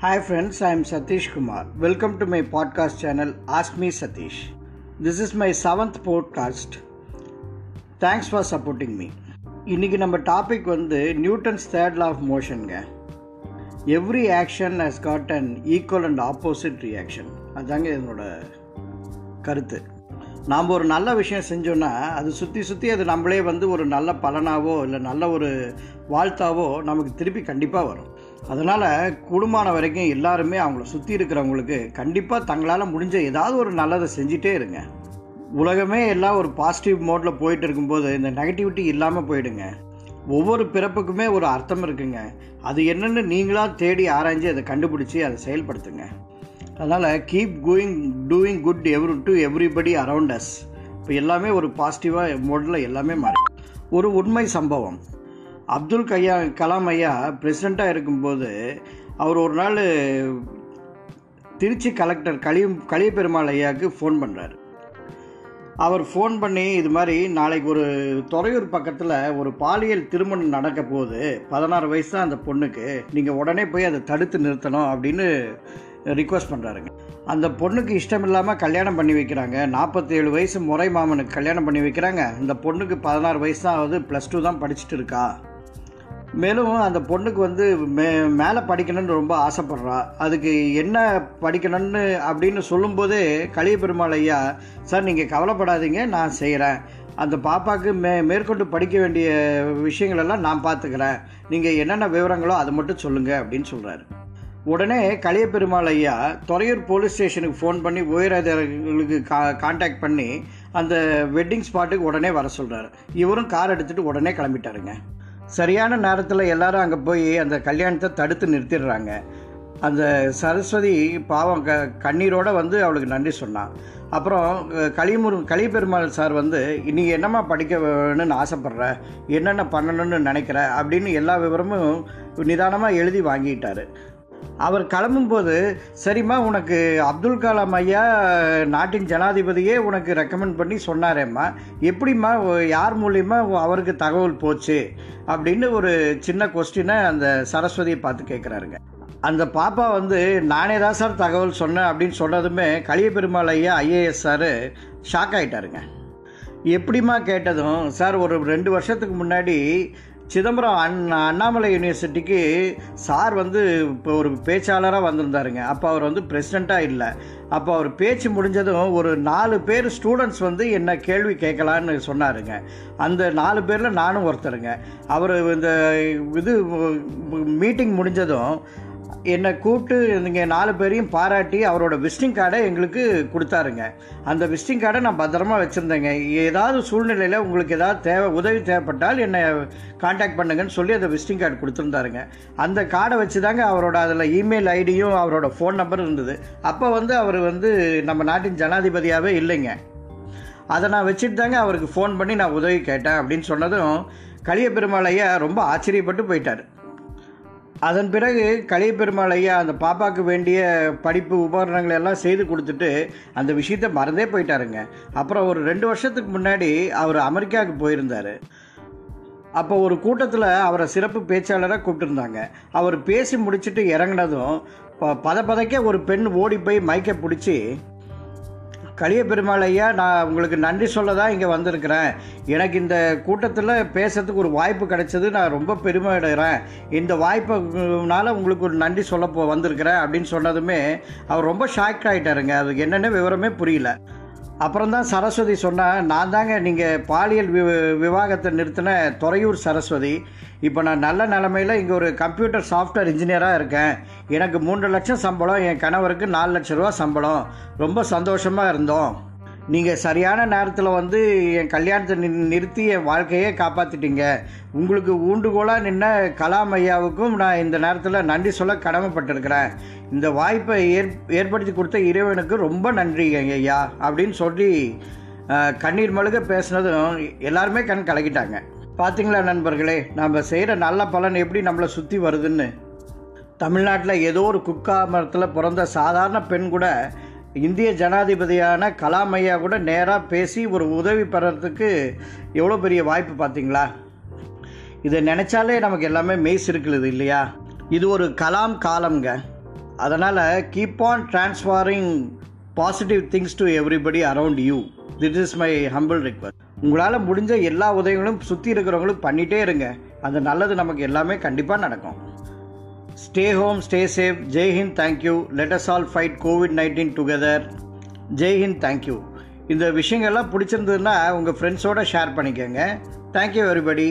Hi friends, I am Satish Kumar. Welcome to my podcast channel Ask Me Satish. This is my seventh podcast. Thanks for supporting இன்னைக்கு நம்ம topic வந்து Newton's third law of மோஷனுங்க every action has got an equal and opposite reaction அதுதாங்க என்னோட கருத்து நாம் ஒரு நல்ல விஷயம் செஞ்சோன்னா அது சுற்றி சுற்றி அது நம்மளே வந்து ஒரு நல்ல பலனாவோ இல்லை நல்ல ஒரு வாழ்த்தாவோ நமக்கு திருப்பி கண்டிப்பாக வரும் அதனால் கூடுமான வரைக்கும் எல்லாருமே அவங்கள சுற்றி இருக்கிறவங்களுக்கு கண்டிப்பாக தங்களால் முடிஞ்ச ஏதாவது ஒரு நல்லதை செஞ்சிட்டே இருங்க. உலகமே எல்லாம் ஒரு பாசிட்டிவ் மோடில் போயிட்டு இருக்கும்போது இந்த நெகட்டிவிட்டி இல்லாமல் போயிடுங்க. ஒவ்வொரு பிறப்புக்குமே ஒரு அர்த்தம் இருக்குங்க. அது என்னென்னு நீங்களாக தேடி ஆராய்ஞ்சு அதை கண்டுபிடிச்சி அதை செயல்படுத்துங்க. அதனால் keep going doing good every to everybody around us இப்போ எல்லாமே ஒரு பாசிட்டிவாக மோடில் எல்லாமே மாறி. ஒரு உண்மை சம்பவம். அப்துல் கையா கலாம் ஐயா பிரசிடெண்ட்டாக இருக்கும்போது அவர் ஒரு நாள் திருச்சி கலெக்டர் கலிய களிய பெருமாள் ஐயாவுக்கு ஃபோன் பண்ணுறாரு அவர் ஃபோன் பண்ணி இது மாதிரி நாளைக்கு ஒரு துறையூர் பக்கத்தில் ஒரு பாலியல் திருமணம் நடக்க போகுது. பதினாறு வயசு தான் அந்த பொண்ணுக்கு. நீங்கள் உடனே போய் அதை தடுத்து நிறுத்தணும் அப்படின்னு ரிக்வஸ்ட் பண்ணுறாருங்க அந்த பொண்ணுக்கு இஷ்டம் இல்லாமல் கல்யாணம் பண்ணி வைக்கிறாங்க. நாற்பத்தேழு வயசு முறை மாமனுக்கு கல்யாணம் பண்ணி வைக்கிறாங்க. இந்த பொண்ணுக்கு பதினாறு வயசு தான் ஆகுது ப்ளஸ் டூ தான் படிச்சுட்டு இருக்கா. மேலும் அந்த பொண்ணுக்கு வந்து மே மேலே படிக்கணும்னு ரொம்ப ஆசைப்பட்றா. அதுக்கு என்ன படிக்கணும்னு அப்படின்னு சொல்லும்போதே கலிய பெருமாள் ஐயா சார் நீங்கள் கவலைப்படாதீங்க நான் செய்கிறேன் அந்த பாப்பாவுக்கு மே மேற்கொண்டு படிக்க வேண்டிய விஷயங்களெல்லாம் நான் பார்த்துக்கிறேன் நீங்கள் என்னென்ன விவரங்களோ அதை மட்டும் சொல்லுங்கள் அப்படின்னு சொல்கிறாரு உடனே கலிய பெருமாள் ஐயா துறையூர் போலீஸ் ஸ்டேஷனுக்கு ஃபோன் பண்ணி உயரதிகாரிகளுக்கு கா காண்டாக்ட் பண்ணி அந்த வெட்டிங் ஸ்பாட்டுக்கு உடனே வர சொல்கிறாரு இவரும் கார் எடுத்துகிட்டு உடனே கிளம்பிட்டாருங்க. சரியான நேரத்தில் எல்லாரும் அங்கே போய் அந்த கல்யாணத்தை தடுத்து நிறுத்திடுறாங்க. அந்த சரஸ்வதி பாவம் க கண்ணீரோடு வந்து அவளுக்கு நன்றி சொன்னான். அப்புறம் களிமுரு களிப்பெருமாள் சார் வந்து நீ என்னம்மா படிக்க வேணும்னு ஆசைப்பட்ற? என்னென்ன பண்ணணும்னு நினைக்கிற? அப்படின்னு எல்லா விவரமும் நிதானமாக எழுதி வாங்கிட்டார். அவர் கிளம்பும்போது சரிம்மா உனக்கு அப்துல் கலாம் ஐயா நாட்டின் ஜனாதிபதியே உனக்கு ரெக்கமெண்ட் பண்ணி சொன்னாரேம்மா. எப்படிம்மா யார் மூலியமா அவருக்கு தகவல் போச்சு? அப்படின்னு ஒரு சின்ன கொஸ்டினை அந்த சரஸ்வதியை பார்த்து கேட்குறாருங்க அந்த பாப்பா வந்து நானே தான் சார் தகவல் சொன்னேன் அப்படின்னு சொன்னதுமே களிய பெருமாள் ஐயா ஐஏஎஸ் சார் ஷாக் ஆகிட்டாருங்க எப்படிம்மா கேட்டதும் சார் ஒரு ரெண்டு வருஷத்துக்கு முன்னாடி சிதம்பரம் அண்ணா அண்ணாமலை யூனிவர்சிட்டிக்கு சார் வந்து இப்போ ஒரு பேச்சாளராக வந்திருந்தாருங்க. அப்போ அவர் வந்து பிரசிடெண்ட்டாக இல்லை. அப்போ அவர் பேச்சு முடிஞ்சதும் ஒரு நாலு பேர் ஸ்டூடெண்ட்ஸ் வந்து என்ன கேள்வி கேட்கலான்னு சொன்னாருங்க. அந்த நாலு பேரில் நானும் ஒருத்தருங்க. அவர் இந்த இது மீட்டிங் முடிஞ்சதும் என்னை கூப்பிட்டு நீங்கள் நாலு பேரையும் பாராட்டி அவரோட விசிட்டிங் கார்டை எங்களுக்கு கொடுத்தாருங்க. அந்த விசிட்டிங் கார்டை நான் பத்திரமா வச்சுருந்தேங்க. ஏதாவது சூழ்நிலையில் உங்களுக்கு ஏதாவது தேவை உதவி தேவைப்பட்டால் என்னை காண்டாக்ட் பண்ணுங்கன்னு சொல்லி அந்த விசிட்டிங் கார்டு கொடுத்துருந்தாருங்க. அந்த கார்டை வச்சு தாங்க அவரோட அதில் இமெயில் ஐடியும் அவரோட ஃபோன் நம்பரும் இருந்தது. அப்போ வந்து அவர் வந்து நம்ம நாட்டின் ஜனாதிபதியாகவே இல்லைங்க. அதை நான் வச்சுட்டு தாங்க அவருக்கு ஃபோன் பண்ணி நான் உதவி கேட்டேன் அப்படின்னு சொன்னதும் களிய பெருமாள் ரொம்ப ஆச்சரியப்பட்டு போயிட்டார். அதன் பிறகு களிய பெருமாள் ஐயா அந்த பாப்பாவுக்கு வேண்டிய படிப்பு உபகரணங்களை எல்லாம் செய்து கொடுத்துட்டு அந்த விஷயத்த மறந்தே போயிட்டாருங்க. அப்புறம் ஒரு ரெண்டு வருஷத்துக்கு முன்னாடி அவர் அமெரிக்காவுக்கு போயிருந்தார். அப்போ ஒரு கூட்டத்தில் அவரை சிறப்பு பேச்சாளராக கூப்பிட்டுருந்தாங்க. அவர் பேசி முடிச்சுட்டு இறங்கினதும் பத பதைக்க ஒரு பெண் ஓடி போய் மைக்கை பிடிச்சி கலிய பெருமாள் ஐயா நான் உங்களுக்கு நன்றி சொல்ல தான் இங்கே வந்திருக்கிறேன். எனக்கு இந்த கூட்டத்தில் பேசுறதுக்கு ஒரு வாய்ப்பு கிடைச்சது. நான் ரொம்ப பெருமை அடைகிறேன் இந்த வாய்ப்புனால உங்களுக்கு ஒரு நன்றி சொல்ல போ வந்திருக்கிறேன் அப்படின்னு சொன்னதுமே அவர் ரொம்ப ஷாக் ஆகிட்டாருங்க அது என்னென்ன விவரமே புரியல. அப்புறம் தான் சரஸ்வதி சொன்னால் நான் தாங்க நீங்கள் பாலியல் வி விவாகத்தை நிறுத்தின துறையூர் சரஸ்வதி. இப்போ நான் நல்ல நிலமையில் இங்கே ஒரு கம்ப்யூட்டர் சாஃப்ட்வேர் இன்ஜினியராக இருக்கேன். எனக்கு மூன்று லட்சம் சம்பளம் என் கணவருக்கு நாலு லட்ச ரூபா சம்பளம். ரொம்ப சந்தோஷமாக இருந்தோம். நீங்கள் சரியான நேரத்தில் வந்து என் கல்யாணத்தை நி நிறுத்தி என் வாழ்க்கையே காப்பாற்றிட்டீங்க உங்களுக்கு ஊண்டுகோலாக நின்ன கலாம் ஐயாவுக்கும் நான் இந்த நேரத்தில் நன்றி சொல்ல கடமைப்பட்டிருக்கிறேன். இந்த வாய்ப்பை ஏற் ஏற்படுத்தி கொடுத்த இறைவனுக்கு ரொம்ப நன்றி ஐயா அப்படின்னு சொல்லி கண்ணீர் மழுக பேசினதும் எல்லாருமே கண் கலக்கிட்டாங்க. பார்த்தீங்களா நண்பர்களே நம்ம செய்கிற நல்ல பலன் எப்படி நம்மளை சுற்றி வருதுன்னு? தமிழ்நாட்டில் ஏதோ ஒரு குக்கா மரத்தில் பிறந்த சாதாரண பெண் கூட இந்திய ஜனாதிபதியான கலாம் ஐயா கூட நேராக பேசி ஒரு உதவி பெறறதுக்கு எவ்வளோ பெரிய வாய்ப்பு பார்த்தீங்களா இதை நினச்சாலே நமக்கு எல்லாமே மெய் இருக்கிறது இல்லையா? இது ஒரு கலாம் காலம்ங்க. அதனால் keep on transferring positive things to everybody around you this is my humble request உங்களால் முடிஞ்ச எல்லா உதவிகளும் சுற்றி இருக்கிறவங்களும் பண்ணிகிட்டே இருங்க. அந்த நல்லது நமக்கு எல்லாமே கண்டிப்பாக நடக்கும். Stay home stay safe Jai Hind thank you let us all fight COVID nineteen together Jai Hind thank you இந்த விஷயங்கள்லாம் பிடிச்சிருந்ததுன்னா உங்கள் ஃப்ரெண்ட்ஸோடு ஷேர் பண்ணிக்கோங்க. Thank you everybody